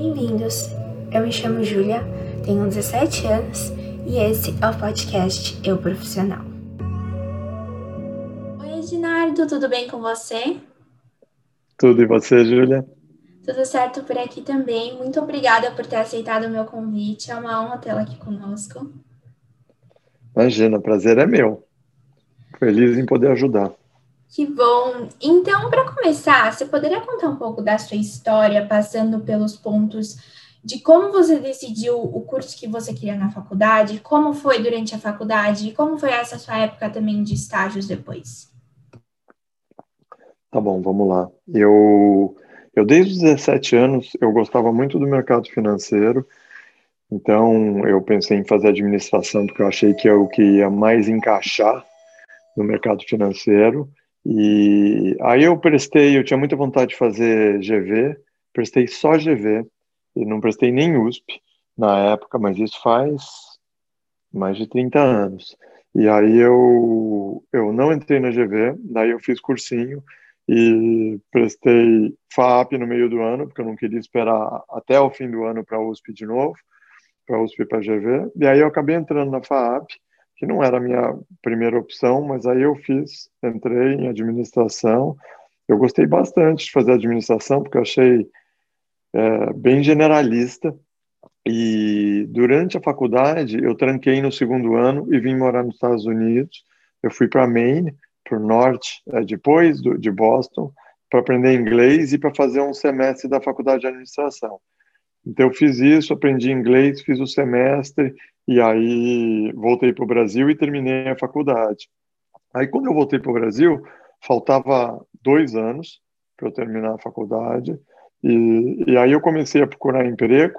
Bem-vindos! Eu me chamo Júlia, tenho 17 anos e esse é o podcast Eu Profissional. Oi, Edinardo, tudo bem com você? Tudo e você, Júlia? Tudo certo por aqui também. Muito obrigada por ter aceitado o meu convite. É uma honra tê-la aqui conosco. Imagina, prazer é meu. Feliz em poder ajudar. Que bom! Então, para começar, você poderia contar um pouco da sua história, passando pelos pontos de como você decidiu o curso que você queria na faculdade, como foi durante a faculdade e como foi essa sua época também de estágios depois? Tá bom, vamos lá. Eu, eu desde os 17 anos, eu gostava muito do mercado financeiro, então eu pensei em fazer administração porque eu achei que é o que ia mais encaixar no mercado financeiro. E aí eu prestei, eu tinha muita vontade de fazer GV, prestei só GV, e não prestei nem USP na época, mas isso faz mais de 30 anos. E aí eu, eu não entrei na GV, daí eu fiz cursinho e prestei FAP no meio do ano, porque eu não queria esperar até o fim do ano para USP de novo, para USP e para GV. E aí eu acabei entrando na FAP, que não era a minha primeira opção, mas aí eu fiz, entrei em administração. Eu gostei bastante de fazer administração, porque eu achei é, bem generalista. E durante a faculdade, eu tranquei no segundo ano e vim morar nos Estados Unidos. Eu fui para Maine, para o norte, é, depois do, de Boston, para aprender inglês e para fazer um semestre da faculdade de administração. Então, eu fiz isso, aprendi inglês, fiz o semestre e aí voltei para o Brasil e terminei a faculdade. Aí quando eu voltei para o Brasil, faltava dois anos para eu terminar a faculdade e, e, aí eu comecei a procurar emprego.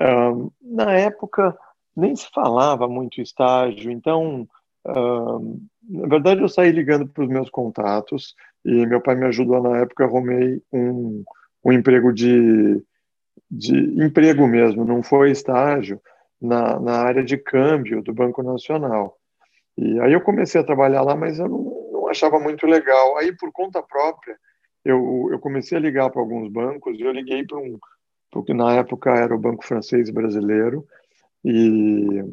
Um, na época nem se falava muito estágio, então um, na verdade eu saí ligando para os meus contatos e meu pai me ajudou na época, arrumei um, um emprego de, de emprego mesmo, não foi estágio na, na área de câmbio do Banco Nacional. E aí eu comecei a trabalhar lá, mas eu não, não achava muito legal. Aí, por conta própria, eu, eu comecei a ligar para alguns bancos, e eu liguei para um, porque na época era o Banco Francês Brasileiro, e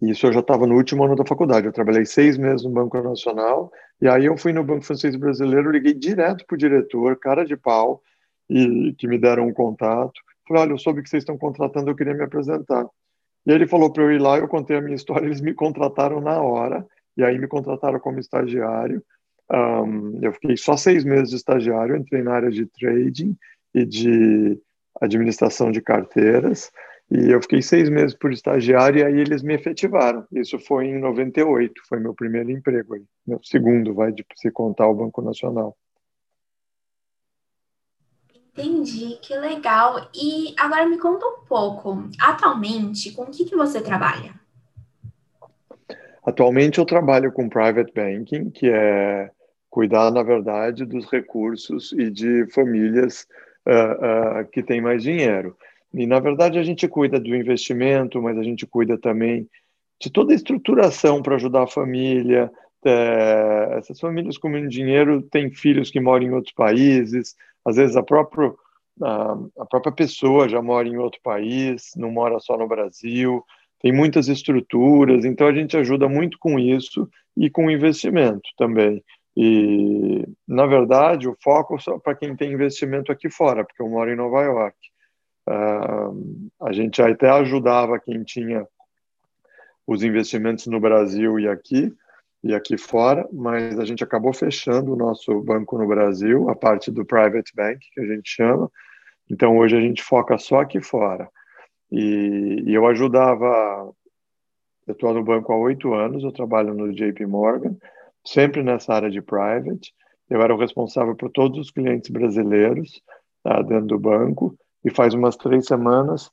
isso eu já estava no último ano da faculdade. Eu trabalhei seis meses no Banco Nacional, e aí eu fui no Banco Francês Brasileiro, liguei direto para o diretor, cara de pau, e que me deram um contato. Falei, olha, eu soube que vocês estão contratando, eu queria me apresentar. E ele falou para eu ir lá, eu contei a minha história, eles me contrataram na hora, e aí me contrataram como estagiário. Um, eu fiquei só seis meses de estagiário, entrei na área de trading e de administração de carteiras, e eu fiquei seis meses por estagiário, e aí eles me efetivaram. Isso foi em 98, foi meu primeiro emprego, aí, meu segundo, vai, de se contar o Banco Nacional. Entendi, que legal. E agora me conta um pouco, atualmente, com o que, que você trabalha? Atualmente eu trabalho com private banking, que é cuidar, na verdade, dos recursos e de famílias uh, uh, que têm mais dinheiro. E, na verdade, a gente cuida do investimento, mas a gente cuida também de toda a estruturação para ajudar a família. É, essas famílias com muito dinheiro têm filhos que moram em outros países, às vezes a própria, a, própria pessoa já mora em outro país, não mora só no Brasil, tem muitas estruturas, então a gente ajuda muito com isso e com investimento também. E, na verdade, o foco é para quem tem investimento aqui fora, porque eu moro em Nova York. Uh, a gente até ajudava quem tinha os investimentos no Brasil e aqui, e aqui fora, mas a gente acabou fechando o nosso banco no Brasil, a parte do private bank, que a gente chama. Então, hoje a gente foca só aqui fora. E, e eu ajudava, eu estou no banco há oito anos, eu trabalho no JP Morgan, sempre nessa área de private. Eu era o responsável por todos os clientes brasileiros tá, dentro do banco, e faz umas três semanas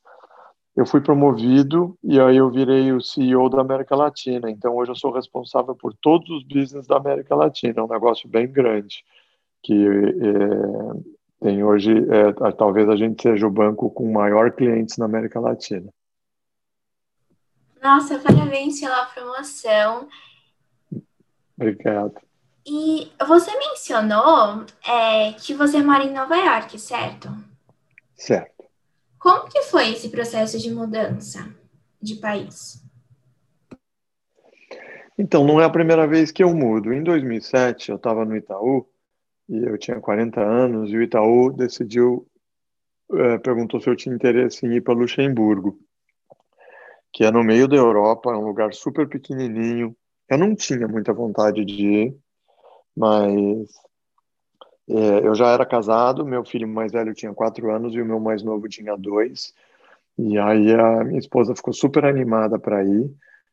eu fui promovido e aí eu virei o CEO da América Latina. Então hoje eu sou responsável por todos os business da América Latina. É um negócio bem grande que é, tem hoje. É, talvez a gente seja o banco com maior clientes na América Latina. Nossa, parabéns pela promoção. Obrigado. E você mencionou é, que você mora em Nova York, certo? Certo. Como que foi esse processo de mudança de país? Então, não é a primeira vez que eu mudo. Em 2007, eu estava no Itaú e eu tinha 40 anos e o Itaú decidiu, é, perguntou se eu tinha interesse em ir para Luxemburgo, que é no meio da Europa, é um lugar super pequenininho. Eu não tinha muita vontade de ir, mas eu já era casado, meu filho mais velho tinha quatro anos e o meu mais novo tinha dois. E aí a minha esposa ficou super animada para ir.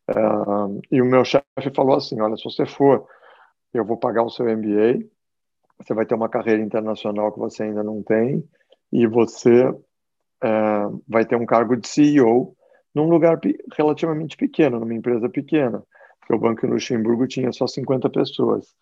Uh, e o meu chefe falou assim: Olha, se você for, eu vou pagar o seu MBA, você vai ter uma carreira internacional que você ainda não tem, e você uh, vai ter um cargo de CEO num lugar relativamente pequeno, numa empresa pequena, porque o Banco Luxemburgo tinha só 50 pessoas.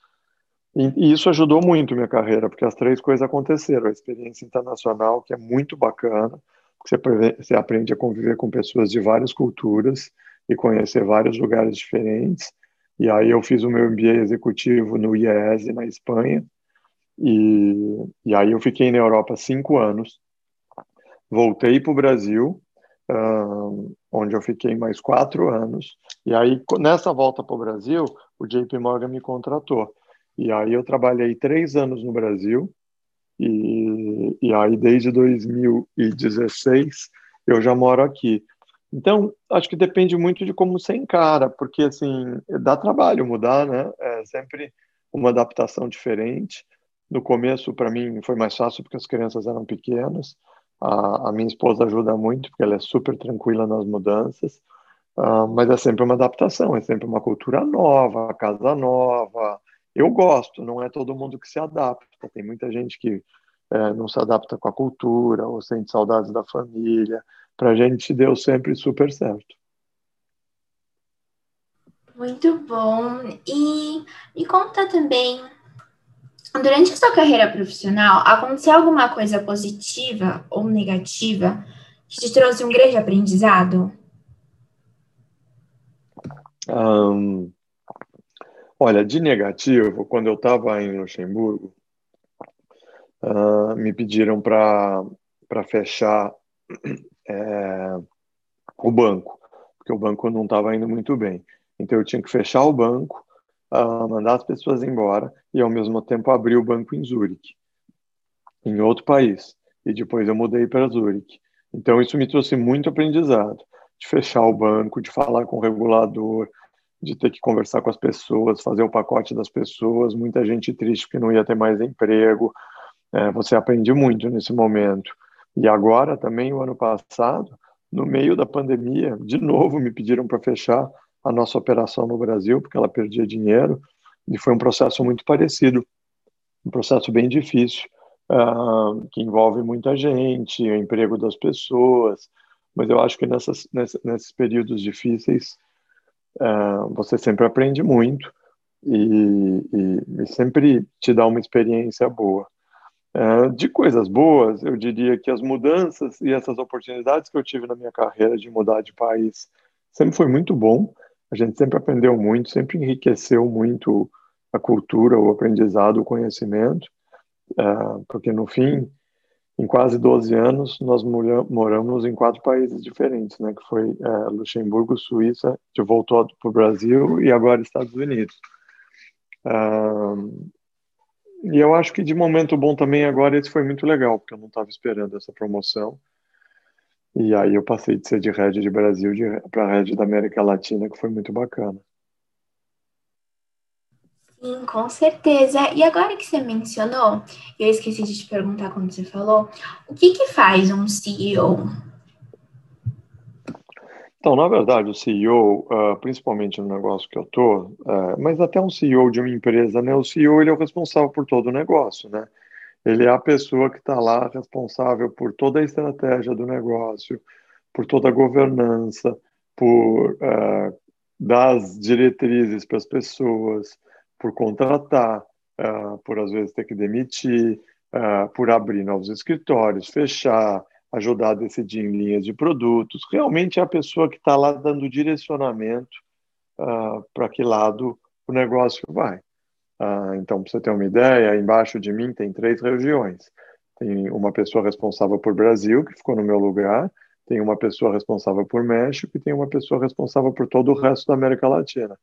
E, isso ajudou muito minha carreira, porque as três coisas aconteceram: a experiência internacional, que é muito bacana, você, você aprende a conviver com pessoas de várias culturas e conhecer vários lugares diferentes. E aí eu fiz o meu MBA executivo no IES, na Espanha, e, e aí eu fiquei na Europa cinco anos. Voltei para o Brasil, uh, onde eu fiquei mais quatro anos. E aí, nessa volta para o Brasil, o JP Morgan me contratou. E aí eu trabalhei três anos no Brasil, e, e aí desde 2016 eu já moro aqui. Então, acho que depende muito de como você encara, porque, assim, dá trabalho mudar, né? É sempre uma adaptação diferente. No começo, para mim, foi mais fácil porque as crianças eram pequenas. A, a, minha esposa ajuda muito, porque ela é super tranquila nas mudanças. Uh, mas é sempre uma adaptação, é sempre uma cultura nova, casa nova. Eu gosto, não é todo mundo que se adapta. Tem muita gente que é, não se adapta com a cultura ou sente saudades da família para a gente deu sempre super certo. Muito bom. E me conta também, durante a sua carreira profissional, aconteceu alguma coisa positiva ou negativa que te trouxe um grande aprendizado? Um, olha, de negativo, quando eu estava em Luxemburgo, uh, me pediram para fechar é, o banco, porque o banco não estava indo muito bem. Então eu tinha que fechar o banco, uh, mandar as pessoas embora e ao mesmo tempo abrir o banco em Zurique, em outro país. E depois eu mudei para Zurique. Então isso me trouxe muito aprendizado, de fechar o banco, de falar com o regulador, de ter que conversar com as pessoas, fazer o pacote das pessoas, muita gente triste porque não ia ter mais emprego. É, você aprende muito nesse momento. E agora também, o ano passado, no meio da pandemia, de novo me pediram para fechar a nossa operação no Brasil, porque ela perdia dinheiro, e foi um processo muito parecido, um processo bem difícil, uh, que envolve muita gente, o emprego das pessoas, mas eu acho que nessas, nesses, nesses períodos difíceis uh, você sempre aprende muito e, e, e sempre te dá uma experiência boa. É, de coisas boas, eu diria que as mudanças e essas oportunidades que eu tive na minha carreira de mudar de país sempre foi muito bom. A gente sempre aprendeu muito, sempre enriqueceu muito a cultura, o aprendizado, o conhecimento, é, porque no fim, em quase 12 anos, nós moramos em quatro países diferentes, né? Que foi é, Luxemburgo, Suíça, de voltou para o Brasil e agora Estados Unidos. E eu acho que de momento bom também agora esse foi muito legal, porque eu não estava esperando essa promoção. E aí eu passei de ser de Red de Brasil para Red da América Latina, que foi muito bacana. Sim, com certeza. E agora que você mencionou, eu esqueci de te perguntar quando você falou, o que, que faz um CEO? Então, na verdade, o CEO, ah, principalmente no negócio que eu tô, uh, mas até um CEO de uma empresa, né? O CEO ele é o responsável por todo o negócio, né? Ele é a pessoa que está lá responsável por toda a estratégia do negócio, por toda a governança, por uh, dar as diretrizes para as pessoas, por contratar, uh, por às vezes ter que demitir, uh, por abrir novos escritórios, fechar, ajudar a decidir em linhas de produtos. Realmente é a pessoa que está lá dando direcionamento uh, para que lado o negócio vai. Então, para você ter uma ideia, embaixo de mim tem três regiões. Tem uma pessoa responsável por Brasil, que ficou no meu lugar, tem uma pessoa responsável por México e tem uma pessoa responsável por todo o resto da América Latina.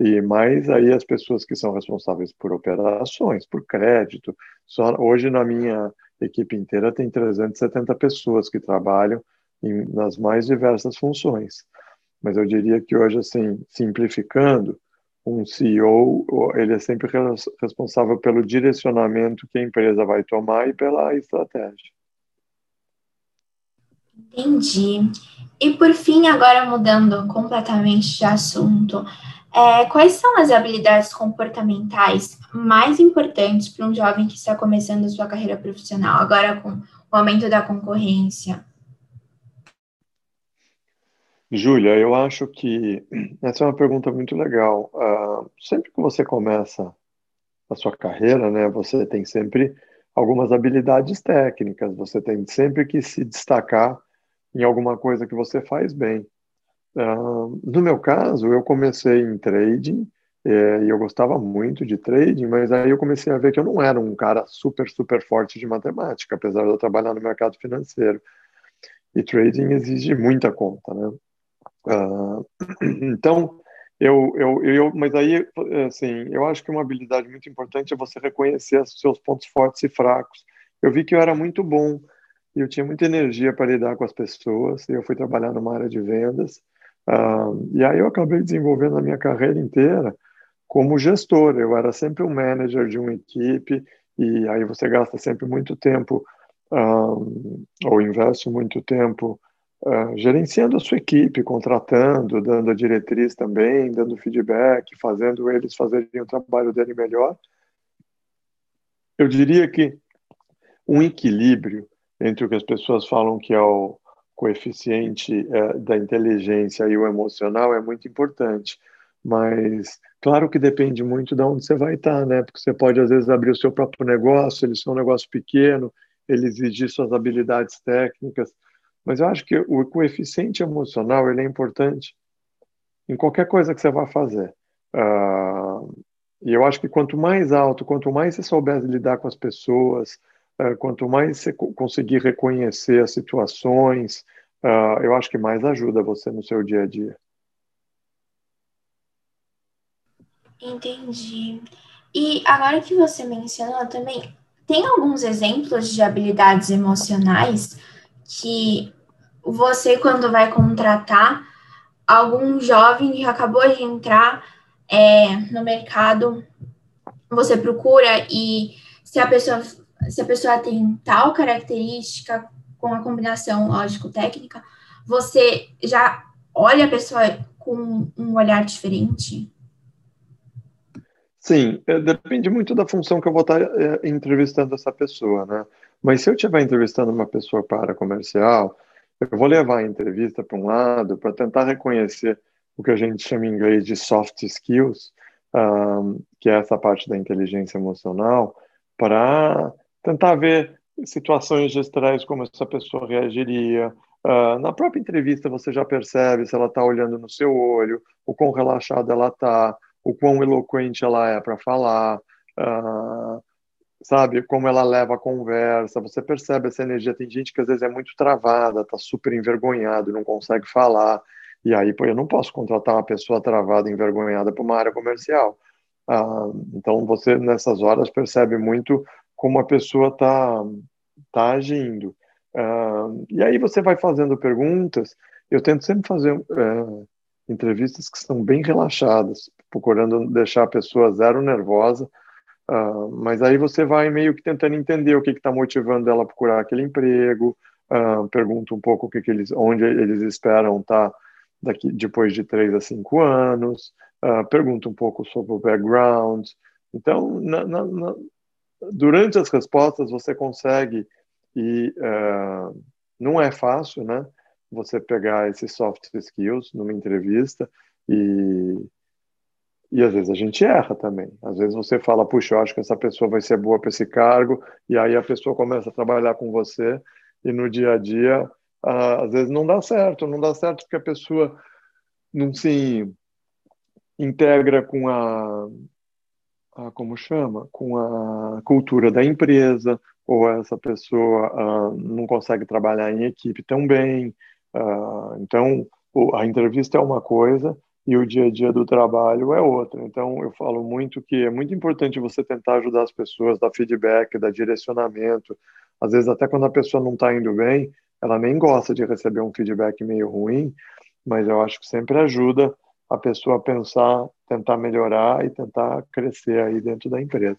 E mais aí as pessoas que são responsáveis por operações, por crédito. Só hoje na minha equipe inteira tem 370 pessoas que trabalham em, nas mais diversas funções. Mas eu diria que hoje, assim, simplificando, um CEO ele é sempre responsável pelo direcionamento que a empresa vai tomar e pela estratégia. Entendi. E por fim, agora mudando completamente de assunto, é, quais são as habilidades comportamentais mais importantes para um jovem que está começando sua carreira profissional, agora com o aumento da concorrência? Júlia, eu acho que essa é uma pergunta muito legal. Uh, sempre que você começa a sua carreira, né, você tem sempre algumas habilidades técnicas, você tem sempre que se destacar em alguma coisa que você faz bem. Uh, no meu caso, eu comecei em trading é, e eu gostava muito de trading, mas aí eu comecei a ver que eu não era um cara super, super forte de matemática, apesar de eu trabalhar no mercado financeiro. E trading exige muita conta, né? Uh, então, eu, eu, eu, mas aí, assim, eu acho que uma habilidade muito importante é você reconhecer os seus pontos fortes e fracos. Eu vi que eu era muito bom eu tinha muita energia para lidar com as pessoas. E eu fui trabalhar numa área de vendas. Uh, e aí eu acabei desenvolvendo a minha carreira inteira como gestor. Eu era sempre um manager de uma equipe e aí você gasta sempre muito tempo uh, ou investe muito tempo uh, gerenciando a sua equipe, contratando, dando a diretriz também, dando feedback, fazendo eles fazerem o trabalho dele melhor. Eu diria que um equilíbrio entre o que as pessoas falam que é o coeficiente uh, da inteligência e o emocional é muito importante. Mas claro que depende muito de onde você vai estar, né? Porque você pode às vezes abrir o seu próprio negócio, ele é um negócio pequeno, ele exigir suas habilidades técnicas, mas eu acho que o coeficiente emocional ele é importante em qualquer coisa que você vá fazer. Uh, e eu acho que quanto mais alto, quanto mais você souber lidar com as pessoas, quanto mais você conseguir reconhecer as situações, uh, eu acho que mais ajuda você no seu dia a dia. Entendi. E agora que você mencionou também, tem alguns exemplos de habilidades emocionais que você, quando vai contratar algum jovem que acabou de entrar é, no mercado, você procura e se a pessoa se a pessoa tem tal característica com a combinação lógico-técnica, você já olha a pessoa com um olhar diferente? Sim, é, depende muito da função que eu vou estar é, entrevistando essa pessoa, né? Mas se eu estiver entrevistando uma pessoa para comercial, eu vou levar a entrevista para um lado para tentar reconhecer o que a gente chama em inglês de soft skills, um, que é essa parte da inteligência emocional, para tentar ver situações gesturais como essa pessoa reagiria. Uh, na própria entrevista você já percebe se ela está olhando no seu olho, o quão relaxada ela está, o quão eloquente ela é para falar. Uh, sabe, como ela leva a conversa, você percebe essa energia. Tem gente que às vezes é muito travada, tá super envergonhado, não consegue falar. E aí, pô, eu não posso contratar uma pessoa travada, envergonhada para uma área comercial. Ah, então, você nessas horas percebe muito como a pessoa tá tá agindo. Ah, e aí você vai fazendo perguntas. Eu tento sempre fazer é, entrevistas que são bem relaxadas, procurando deixar a pessoa zero nervosa Uh, mas aí você vai meio que tentando entender o que está motivando ela a procurar aquele emprego, uh, pergunta um pouco o que, que eles, onde eles esperam estar tá daqui depois de três a cinco anos, uh, pergunta um pouco sobre o background. Então, na, na, na, durante as respostas você consegue e não é fácil, né? Você pegar esses soft skills numa entrevista e e às vezes a gente erra também. Às vezes você fala, puxa, eu acho que essa pessoa vai ser boa para esse cargo, e aí a pessoa começa a trabalhar com você, e no dia a dia, às vezes não dá certo. Não dá certo porque a pessoa não se integra com a, a como chama? Com a cultura da empresa, ou essa pessoa uh, não consegue trabalhar em equipe tão bem. Uh, então, a entrevista é uma coisa e o dia a dia do trabalho é outra. Então, eu falo muito que é muito importante você tentar ajudar as pessoas, dar feedback, dar direcionamento. Às vezes, até quando a pessoa não está indo bem, ela nem gosta de receber um feedback meio ruim, mas eu acho que sempre ajuda a pessoa pensar, tentar melhorar e tentar crescer aí dentro da empresa.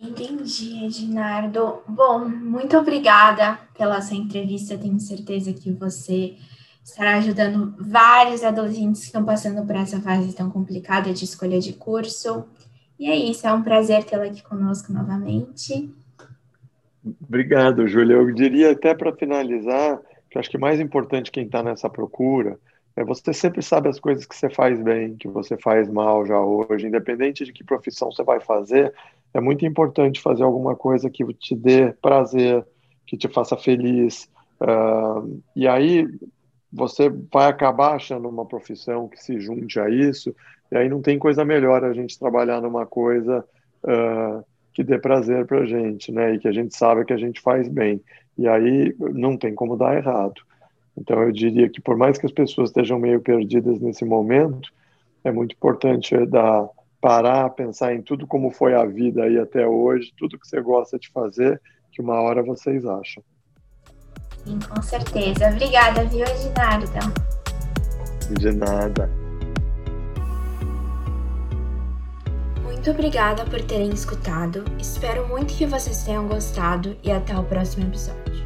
Entendi, Edinardo. Bom, muito obrigada pela sua entrevista. Tenho certeza que você estará ajudando vários adolescentes que estão passando por essa fase tão complicada de escolha de curso. E é isso, é um prazer tê-la aqui conosco novamente. Obrigado, Júlia. Eu diria até para finalizar que acho que mais importante quem está nessa procura é você sempre sabe as coisas que você faz bem, que você faz mal já hoje, independente de que profissão você vai fazer, é muito importante fazer alguma coisa que te dê prazer, que te faça feliz. Uh, e aí você vai acabar achando uma profissão que se junte a isso, e aí não tem coisa melhor a gente trabalhar numa coisa uh, que dê prazer para a gente, né? E que a gente sabe que a gente faz bem. E aí não tem como dar errado. Então eu diria que por mais que as pessoas estejam meio perdidas nesse momento, é muito importante dar parar, pensar em tudo como foi a vida aí até hoje, tudo que você gosta de fazer, que uma hora vocês acham. Sim, com certeza. Obrigada, viu, Edinardo? De nada. Muito obrigada por terem escutado. Espero muito que vocês tenham gostado e até o próximo episódio.